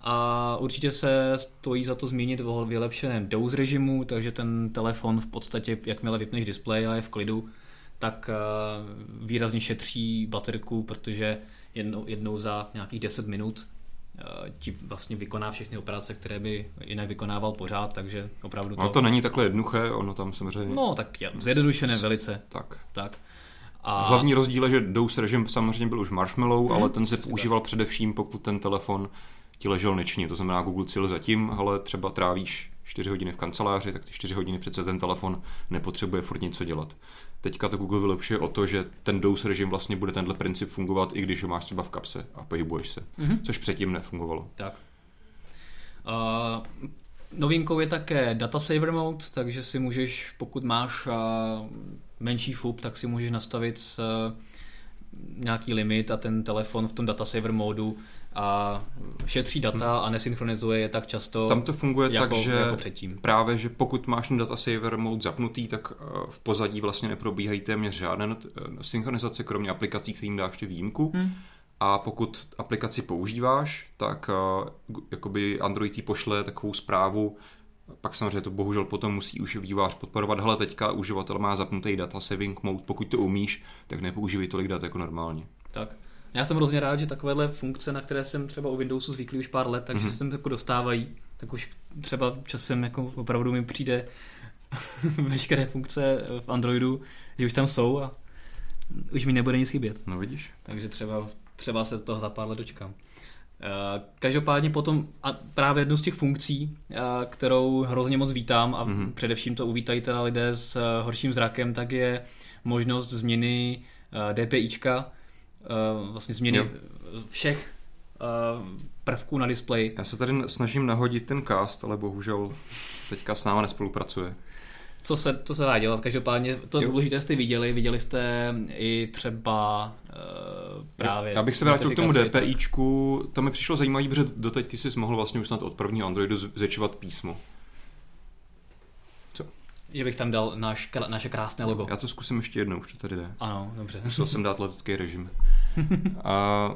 a určitě se stojí za to zmínit o vylepšeném douse režimu, takže ten telefon v podstatě, jakmile vypneš displej a je v klidu, tak eh, výrazně šetří baterku, protože jednou, jednou za nějakých 10 minut eh, ti vlastně vykoná všechny operace, které by jinak vykonával pořád, takže opravdu to... No to není takhle jednoduché, ono tam samozřejmě... No tak je, zjednodušené velice, Tak. tak. A... Hlavní rozdíl je, že DOS režim samozřejmě byl už Marshmallow, Mhm, ale ten se používal především, pokud ten telefon ti ležel nečně. To znamená, Google cíl zatím, ale třeba trávíš 4 hodiny v kanceláři, tak ty 4 hodiny přece ten telefon nepotřebuje furt něco dělat. Teďka to Google vylepšuje o to, že ten DOS režim vlastně bude tenhle princip fungovat, i když ho máš třeba v kapse a pohybuješ se. Mhm. Což předtím nefungovalo. Tak. Uh, novinkou je také Data Saver Mode, takže si můžeš, pokud máš uh, menší FUP, tak si můžeš nastavit uh, nějaký limit a ten telefon v tom Data Saver modu a šetří data a nesynchronizuje je tak často Tam to funguje jako, tak, že jako předtím. právě, že pokud máš ten data saver mode zapnutý, tak eh, v pozadí vlastně neprobíhají téměř žádné eh, synchronizace, kromě aplikací, kterým dáš ty výjimku. Hm. A pokud aplikaci používáš, tak uh, jakoby Android ti pošle takovou zprávu, pak samozřejmě to bohužel potom musí už vývář podporovat. Hele, teďka uživatel má zapnutý data saving mode, pokud to umíš, tak nepoužívej tolik dat jako normálně. Tak. Já jsem hrozně rád, že takovéhle funkce, na které jsem třeba u Windowsu zvyklý už pár let, takže Mhm. mm-hmm. se sem jako dostávají, tak už třeba časem jako opravdu mi přijde [laughs] veškeré funkce v Androidu, že už tam jsou a už mi nebude nic chybět. No vidíš? Takže třeba, třeba se toho za pár let dočkám. Eh, Každopádně potom a právě jednu z těch funkcí, eh, kterou hrozně moc vítám a Mhm. mm-hmm. především to uvítají teda lidé s eh, horším zrakem, tak je možnost změny DPIčka, vlastně změny Jo. všech eh, prvků na displeji. Já se tady snažím nahodit ten cast, ale bohužel teďka s náma nespolupracuje. Co se, co se dá dělat? Každopádně to Jo. důležité jste viděli, viděli jste i třeba uh, právě... Já bych se vrátil k tomu DPIčku, to mi přišlo zajímavé, protože doteď ty jsi mohl vlastně už snad od prvního Androidu zvětšovat písmo. Že bych tam dal náš, naše krásné logo. Já to zkusím ještě jednou, už to tady jde. Ano, dobře. Musel jsem dát letecký režim. [laughs] A,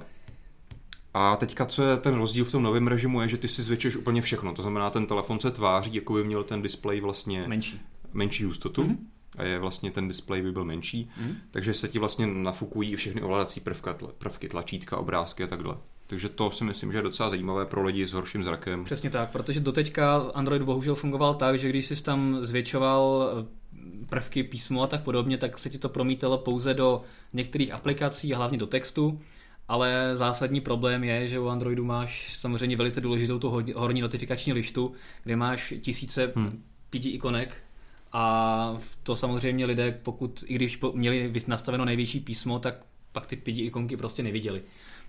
a teďka, co je ten rozdíl v tom novém režimu, je, že ty si zvětšuješ úplně všechno. To znamená, ten telefon se tváří, jako by měl ten displej vlastně Menší. menší hustotu. Mhm. A je vlastně ten displej by byl menší. Mhm. Takže se ti vlastně nafukují všechny ovládací prvka, prvky, tlačítka, obrázky a takhle. Takže to si myslím, že je docela zajímavé pro lidi s horším zrakem. Přesně tak, protože doteďka Android bohužel fungoval tak, že když jsi tam zvětšoval eh, prvky, písmo a tak podobně, tak se ti to promítalo pouze do některých aplikací a hlavně do textu, ale zásadní problém je, že u Androidu máš samozřejmě velice důležitou tu hor- horní notifikační lištu, kde máš tisíce Hmm. pěti ikonek a to samozřejmě lidé, pokud i když měli nastaveno největší písmo, tak pak ty pěti ikonky prostě neviděli.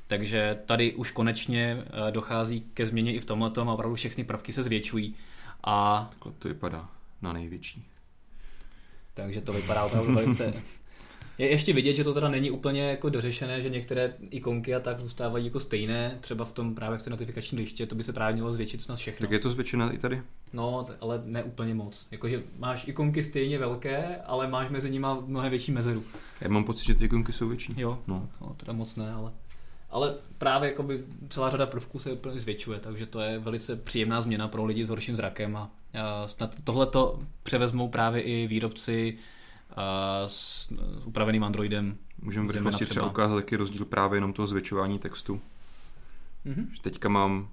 Takže tady už konečně eh, dochází ke změně i v tomhle a opravdu všechny prvky se zvětšují. A Takhle to vypadá na největší. takže to vypadá opravdu [laughs] velice... Je ještě vidět, že to teda není úplně jako dořešené, že některé ikonky a tak zůstávají jako stejné, třeba v tom právě v té notifikační liště, to by se právě mělo zvětšit snad všechno. Tak je to zvětšené i tady? No, ale ne úplně moc. Jakože máš ikonky stejně velké, ale máš mezi nimi mnohem větší mezeru. Já mám pocit, že ty ikonky jsou větší. Jo, No. no, teda moc ne, ale... Ale právě jakoby celá řada prvků se úplně zvětšuje, takže to je velice příjemná změna pro lidi s horším zrakem a, snad tohle to převezmou právě i výrobci s, upraveným Androidem. Můžeme v rychlosti třeba ukázat taky rozdíl právě jenom toho zvětšování textu. Mhm. Že teďka mám,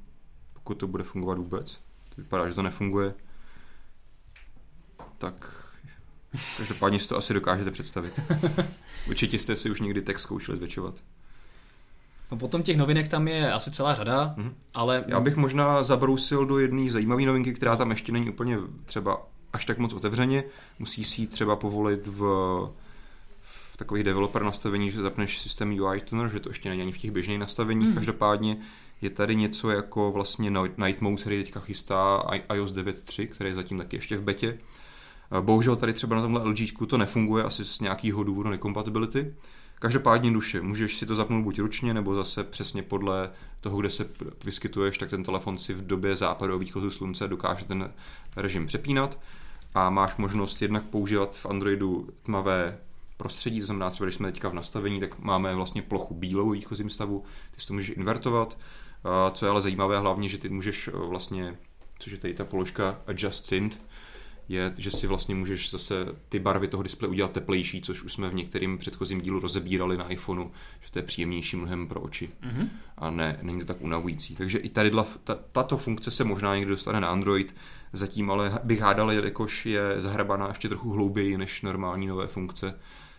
pokud to bude fungovat vůbec, to vypadá, že to nefunguje, tak [laughs] každopádně si to asi dokážete představit. [laughs] Určitě jste si už někdy text zkoušeli zvětšovat. No potom těch novinek tam je asi celá řada, Mhm. ale Já bych možná zabrousil do jedné zajímavé novinky, která tam ještě není úplně třeba až tak moc otevřeně. Musí si ji třeba povolit v, v takových developer nastavení, že zapneš systém UI tuner, že to ještě není ani v těch běžných nastaveních. Mhm. Každopádně Je tady něco jako vlastně Night Mode, který teďka chystá iOS 9.3, který je zatím taky ještě v betě. Bohužel tady třeba na tomhle LG to nefunguje, asi z nějakého důvodu nekompatibility. Každopádně duše, můžeš si to zapnout buď ručně, nebo zase přesně podle toho, kde se vyskytuješ, tak ten telefon si v době západu a východu slunce dokáže ten režim přepínat. A máš možnost jednak používat v Androidu tmavé prostředí, to znamená třeba, když jsme teďka v nastavení, tak máme vlastně plochu bílou v výchozím stavu, ty si to můžeš invertovat, co je ale zajímavé hlavně, že ty můžeš e, vlastně, což je tady ta položka Adjust Tint, je, že si vlastně můžeš zase ty barvy toho displeje udělat teplejší, což už jsme v některém předchozím dílu rozebírali na iPhoneu, že to je příjemnější mnohem pro oči mm-hmm. a ne, není to tak unavující. Takže i tady ta, tato funkce se možná někdy dostane na Android, zatím ale bych hádal, jakož je zahrabaná ještě trochu hlouběji než normální nové funkce,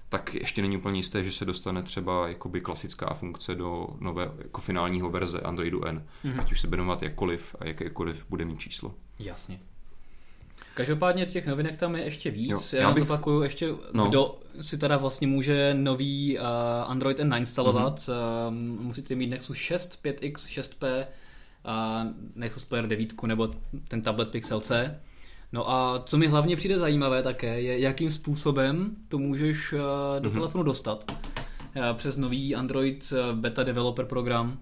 tak ještě není úplně jisté, že se dostane třeba jakoby klasická funkce do nové jako finálního verze Androidu N, mm-hmm. ať už se bude jmenovat jakkoliv a jakékoliv bude mít číslo. Jasně. Každopádně těch novinek tam je ještě víc. Jo, já, já bych... zopakuju ještě, no. kdo si teda vlastně může nový uh, Android N nainstalovat. Mm-hmm. Uh, musíte mít Nexus 6, 5X, 6P, uh, Nexus Player 9 nebo ten tablet Pixel C. No a co mi hlavně přijde zajímavé také, je jakým způsobem to můžeš uh, do mm-hmm. telefonu dostat. Uh, přes nový Android Beta Developer program,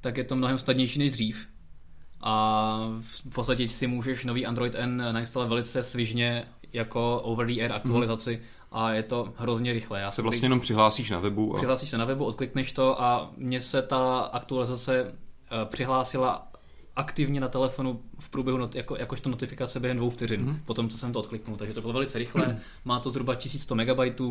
tak je to mnohem snadnější než dřív a v podstatě si můžeš nový Android N nainstalovat velice svižně jako over-the-air aktualizaci mm. a je to hrozně rychle. Já se vlastně jenom přihlásíš na webu. A... Přihlásíš se na webu, odklikneš to a mně se ta aktualizace uh, přihlásila aktivně na telefonu v průběhu not, jako, jakožto notifikace během dvou vteřin, mm. potom co jsem to odkliknul, takže to bylo velice rychlé, má to zhruba 1100 MB,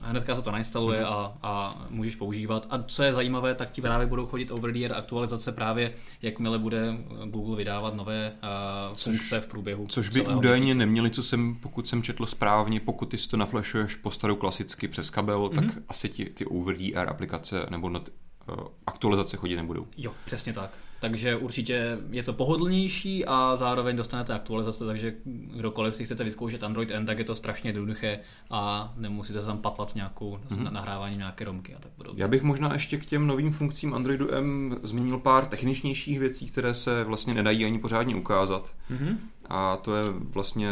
hnedka se to nainstaluje mm. a, a můžeš používat. A co je zajímavé, tak ti právě budou chodit over the air aktualizace právě, jakmile bude Google vydávat nové uh, což, funkce v průběhu. Což by údajně měsíce. neměli, co jsem, pokud jsem četl správně, pokud ty si to naflashuješ po starou klasicky přes kabel, mm-hmm. tak mhm. asi ti ty over the air aplikace nebo not, uh, aktualizace chodit nebudou. Jo, přesně tak. Takže určitě je to pohodlnější a zároveň dostanete aktualizace, takže kdokoliv si chcete vyzkoušet Android N, tak je to strašně jednoduché a nemusíte se tam patlat s nějakou mm-hmm. nahrávání nějaké romky a tak podobně. Já bych možná ještě k těm novým funkcím Androidu M zmínil pár techničnějších věcí, které se vlastně nedají ani pořádně ukázat. Mm-hmm. A to je vlastně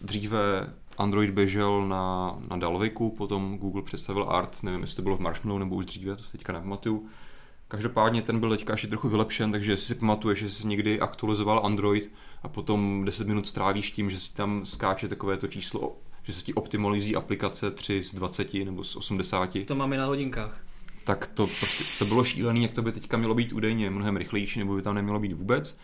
dříve Android běžel na, na Dalviku, potom Google představil Art, nevím, jestli to bylo v Marshmallow nebo už dříve, to se teďka nepamatuju. Každopádně ten byl teďka ještě trochu vylepšen, takže jestli si pamatuješ, že jsi někdy aktualizoval Android a potom 10 minut strávíš tím, že si tam skáče takové to číslo, že se ti optimalizují aplikace 3 z 20 nebo z 80. To máme na hodinkách. Tak to, prostě, to bylo šílené, jak to by teďka mělo být údajně mnohem rychlejší, nebo by tam nemělo být vůbec.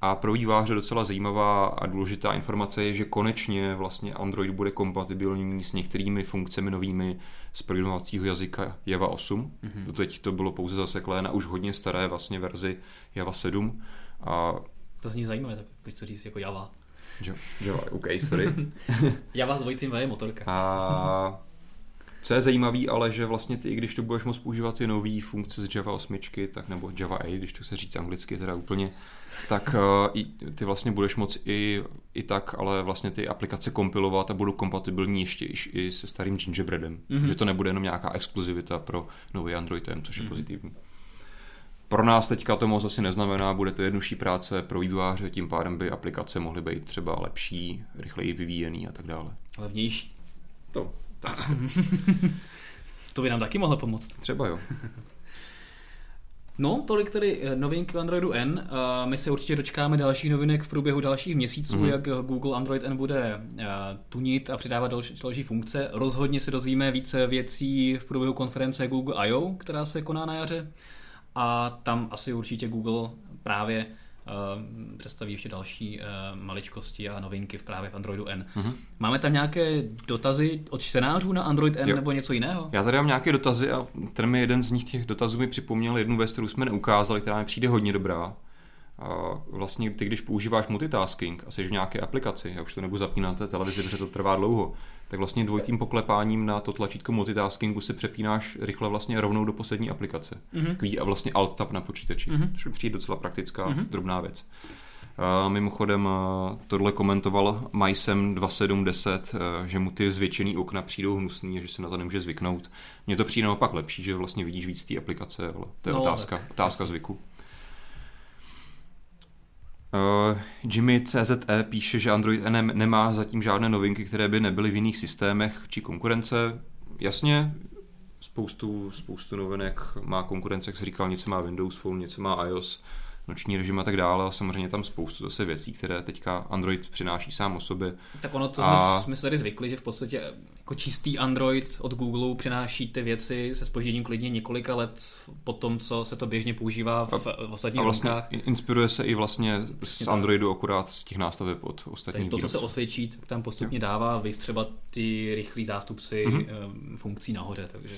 A pro výváře docela zajímavá a důležitá informace je, že konečně vlastně Android bude kompatibilní s některými funkcemi novými z programovacího jazyka Java 8. Mm-hmm. Doteď to bylo pouze zaseklé na už hodně staré vlastně verzi Java 7. A to zní zajímavé, tak když to říct jako Java. Java, OK, sorry. [laughs] Java s dvojitým V je motorka. A co je zajímavé, ale že vlastně ty, když to budeš moct používat ty nové funkce z Java 8, tak nebo Java 8, když to se říct anglicky teda úplně, tak [laughs] uh, ty vlastně budeš moct i, i tak, ale vlastně ty aplikace kompilovat a budou kompatibilní ještě i se starým Gingerbreadem. Mm-hmm. Že to nebude jenom nějaká exkluzivita pro nový Android M, což je mm-hmm. pozitivní. Pro nás teďka to moc asi neznamená, bude to jednodušší práce pro vývojáře, tím pádem by aplikace mohly být třeba lepší, rychleji vyvíjený a tak dále. Levnější. To. [laughs] to by nám taky mohlo pomoct. Třeba jo. [laughs] No, tolik tedy eh, novinky Androidu N. My se určitě dočkáme dalších novinek v průběhu dalších měsíců, mm-hmm. jak Google Android N bude eh, tunit a přidávat další, další funkce. Rozhodně se dozvíme více věcí v průběhu konference Google I.O., která se koná na jaře. A tam asi určitě Google právě představí ještě další uh, maličkosti a novinky v právě v Androidu N. Mm-hmm. Máme tam nějaké dotazy od čtenářů na Android N jo. nebo něco jiného? Já tady mám nějaké dotazy a ten mi jeden z nich těch dotazů mi připomněl jednu věc, kterou jsme neukázali, která mi přijde hodně dobrá. A vlastně ty, když používáš multitasking a jsi v nějaké aplikaci, já už to nebudu zapínat na televizi, protože to trvá dlouho, tak vlastně dvojitým poklepáním na to tlačítko multitaskingu si přepínáš rychle vlastně rovnou do poslední aplikace. Mm-hmm. a vlastně alt tab na počítači, mm-hmm. což mi přijde docela praktická, mm-hmm. drobná věc. Uh, mimochodem uh, tohle komentoval Majsem 2710, uh, že mu ty zvětšený okna přijdou hnusný a že se na to nemůže zvyknout. Mně to přijde naopak lepší, že vlastně vidíš víc té aplikace, ale to je no, otázka, otázka zvyku. Uh, Jimmy CZE píše, že Android N nemá zatím žádné novinky, které by nebyly v jiných systémech či konkurence. Jasně, spoustu, spoustu novinek má konkurence, jak jsi říkal, něco má Windows Phone, něco má iOS, noční režim a tak dále a samozřejmě tam spoustu zase věcí, které teďka Android přináší sám o sobě. Tak ono to A- jsme, jsme se tady zvykli, že v podstatě jako čistý Android od Google přináší ty věci se spožděním klidně několika let po tom, co se to běžně používá v, v ostatních A vlastně rokách. i- inspiruje se i vlastně z tak. Androidu akorát z těch nástaveb od Takže ostatních to, co se osvědčí, tak tam postupně dává, vy třeba ty rychlí zástupci Mhm. mm-hmm. funkcí nahoře, takže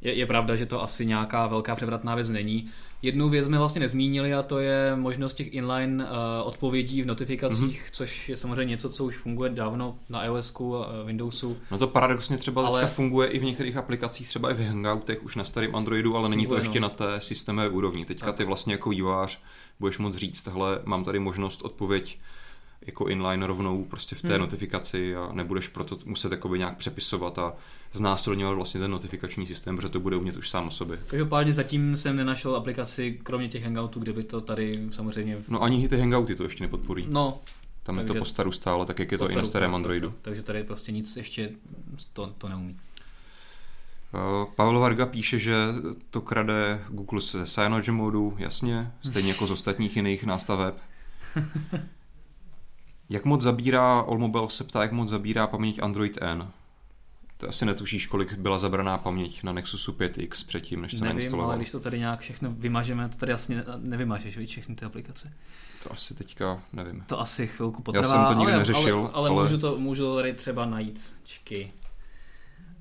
je, je pravda, že to asi nějaká velká převratná věc není. Jednu věc jsme vlastně nezmínili a to je možnost těch inline uh, odpovědí v notifikacích, Mhm. mm-hmm. což je samozřejmě něco, co už funguje dávno na iOSku a Windowsu. No to paradoxně třeba Ale- ale... funguje i v některých aplikacích, třeba i v Hangoutech už na starém Androidu, ale není to ještě no. na té systémové úrovni. Teďka Tak. ty vlastně jako vývojář budeš moct říct, hele, mám tady možnost odpověď jako inline rovnou prostě v té Hmm. notifikaci a nebudeš proto muset jakoby nějak přepisovat a znásilňovat vlastně ten notifikační systém, protože to bude umět už sám o sobě. Každopádně zatím jsem nenašel aplikaci, kromě těch Hangoutů, kde by to tady samozřejmě... No ani ty Hangouty to ještě nepodporí. No, Tam je to po staru stále, tak jak je to i na starém Androidu. Takže tady prostě nic ještě to, to neumí. Uh, Pavel Varga píše, že to krade Google se Cyanogen modu, jasně, stejně jako z ostatních jiných nástaveb. [laughs] Jak moc zabírá, Allmobile se ptá, jak moc zabírá paměť Android N. Ty asi netušíš, kolik byla zabraná paměť na Nexusu 5X předtím, než to Nevím, ale nainstaloval. když to tady nějak všechno vymažeme, to tady asi ne- nevymažeš, víš, všechny ty aplikace. To asi teďka nevím. To asi chvilku potrvá. jsem to nikdy ale, neřešil, ale, ale, ale- můžu to můžu tady třeba najít. Čky.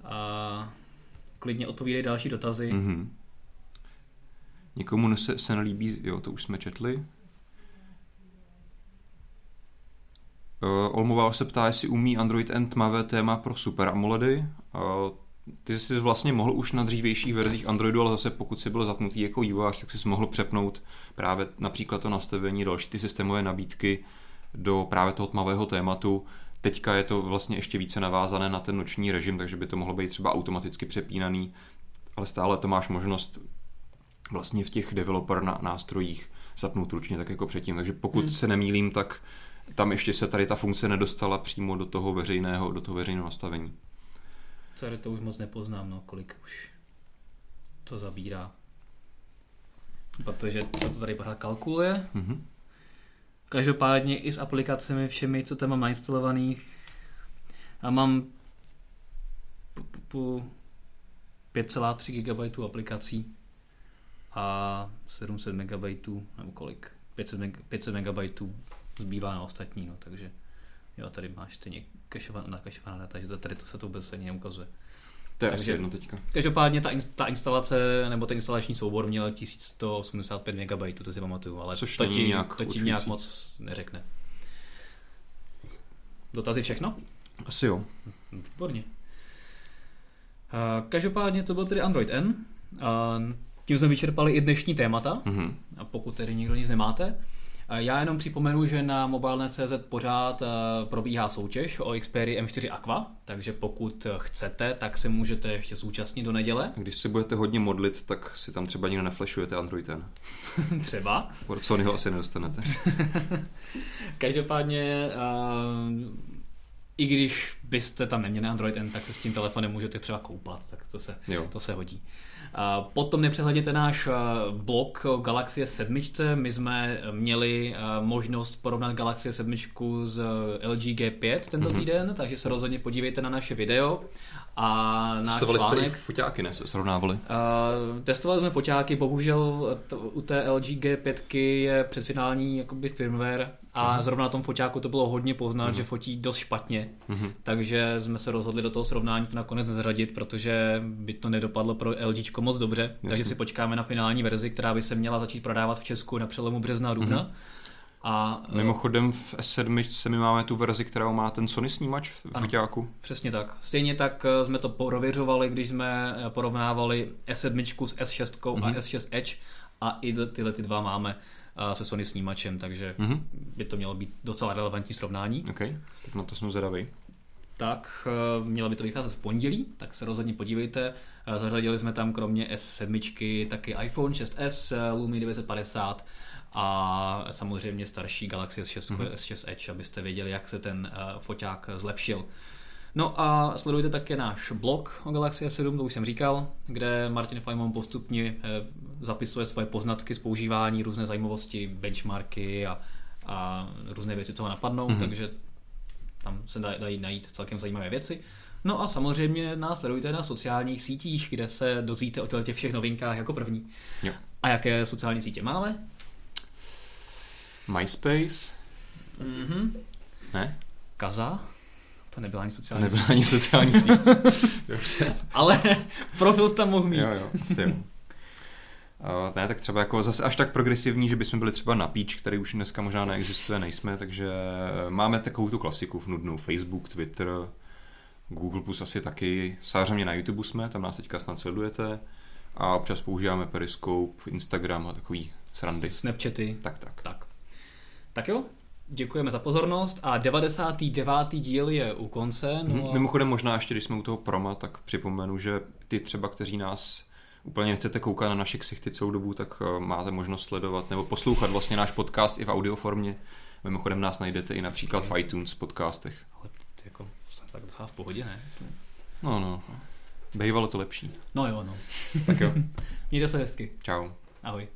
A klidně odpovídej další dotazy. Mm. Mhm. Někomu se, se nelíbí, jo, to už jsme četli. Uh, Olmoval se ptá, jestli umí Android N tmavé téma pro Super AMOLEDy. Uh, ty jsi vlastně mohl už na dřívějších verzích Androidu, ale zase pokud jsi byl zapnutý jako vývojář, tak jsi mohl přepnout právě například to nastavení další ty systémové nabídky do právě toho tmavého tématu. Teďka je to vlastně ještě více navázané na ten noční režim, takže by to mohlo být třeba automaticky přepínaný, ale stále to máš možnost vlastně v těch developer na, nástrojích zapnout ručně tak jako předtím. Takže pokud hmm. se nemýlím, tak tam ještě se tady ta funkce nedostala přímo do toho veřejného, do toho veřejného nastavení. Tady to už moc nepoznám, no, kolik už to zabírá. Protože se to tady pořád kalkuluje. Mhm. Každopádně i s aplikacemi všemi, co tam mám nainstalovaných, a mám pu- pu- pu 5,3 GB aplikací a 700 MB, nebo kolik, 500, meg, 500 MB zbývá na ostatní, no, takže jo, tady máš stejně nakašovaná data, takže tady to se to vůbec ani neukazuje. To je Takže- asi jedno teďka. Každopádně ta, in- ta instalace, nebo ten instalační soubor měl 1185 MB, to si pamatuju, ale Což to ti, nějak to ti nějak moc neřekne. Dotazy všechno? Asi jo. Výborně. Každopádně to byl tedy Android N. Tím jsme vyčerpali i dnešní témata. Mhm. A pokud tedy nikdo nic nemáte, já jenom připomenu, že na mobilne.cz pořád eh, probíhá soutěž o Xperia M4 Aqua, takže pokud chcete, tak se můžete ještě zúčastnit do neděle, Když se budete hodně modlit, tak si tam třeba nikdo neflashujete Android N. [laughs] třeba. Od Sony ho asi nedostanete. [laughs] Každopádně, uh, i když byste tam neměli Android N, tak se s tím telefonem můžete třeba koupat, tak to se, Jo. to se hodí. Uh, potom nepřehledněte náš uh, blog o Galaxie 7. My jsme měli uh, možnost porovnat Galaxie 7 s LG G5 tento Mhm. týden, takže se rozhodně podívejte na naše video a náš Testovali jste i článek. foťáky, ne? Se srovnávali. Uh, testovali jsme foťáky, bohužel u té LG G5 je předfinální jakoby firmware a Mhm. zrovna na tom foťáku to bylo hodně poznat, že fotí dost špatně, Mhm. takže jsme se rozhodli do toho srovnání to nakonec zařadit, protože by to nedopadlo pro LG moc dobře, Jasně. takže si počkáme na finální verzi, která by se měla začít prodávat v Česku na přelomu března a dubna. Mhm. A uh, Mimochodem v S7 my máme tu verzi, která má ten Sony snímač v Ano. foťáku. Přesně tak. Stejně tak eh, jsme to prověřovali, když jsme eh, porovnávali S7 s S6 Mhm. a S6 Edge a i ty- tyhle ty dva máme eh, se Sony snímačem, takže Mhm. by to mělo být docela relevantní srovnání. OK, tak na to jsem zvědavý. Tak eh, mělo by to vycházet v pondělí, tak se rozhodně podívejte. Eh, Zařadili jsme tam kromě S7 taky iPhone 6s, eh, Lumia 950 a samozřejmě starší Galaxy S6, Mhm. S6 Edge, abyste věděli, jak se ten uh, foťák zlepšil. No a sledujte také náš blog o Galaxy S7, to už jsem říkal, kde Martin Fajmon postupně eh, zapisuje svoje poznatky z používání, různé zajímavosti, benchmarky a, a různé věci, co ho napadnou, Mhm. mm-hmm. takže tam se dají najít celkem zajímavé věci. No a samozřejmě nás sledujte na sociálních sítích, kde se dozvíte o těch všech novinkách jako první. Jo. A jaké sociální sítě máme? MySpace? Mhm. Ne? Kaza? To nebyla ani To sociální nebyla síť. ani sociální síť. [laughs] Dobře. Ale profil tam mohl mít. Jo, jo, jo. Uh, [laughs] ne, tak třeba jako zase až tak progresivní, že bychom byli třeba na Peach, který už dneska možná neexistuje, nejsme, takže máme takovou tu klasiku nudnou. Facebook, Twitter, Google Plus asi taky. Samozřejmě na YouTube jsme, tam nás teďka snad sledujete. A občas používáme Periscope, Instagram a takový srandy. Snapchaty. Tak, tak. Tak. Tak jo, děkujeme za pozornost a 99. díl je u konce. No No. a... Mimochodem možná ještě, když jsme u toho proma, tak připomenu, že ty třeba, kteří nás úplně nechcete koukat na naše ksichty celou dobu, tak eh, máte možnost sledovat nebo poslouchat vlastně náš podcast i v audioformě. Mimochodem nás najdete i například v iTunes podcastech. Ale jako, tak docela v pohodě, ne? Myslím. No, no. Bývalo to lepší. No jo, no. Tak jo. [laughs] Mějte se hezky. Čau. Ahoj.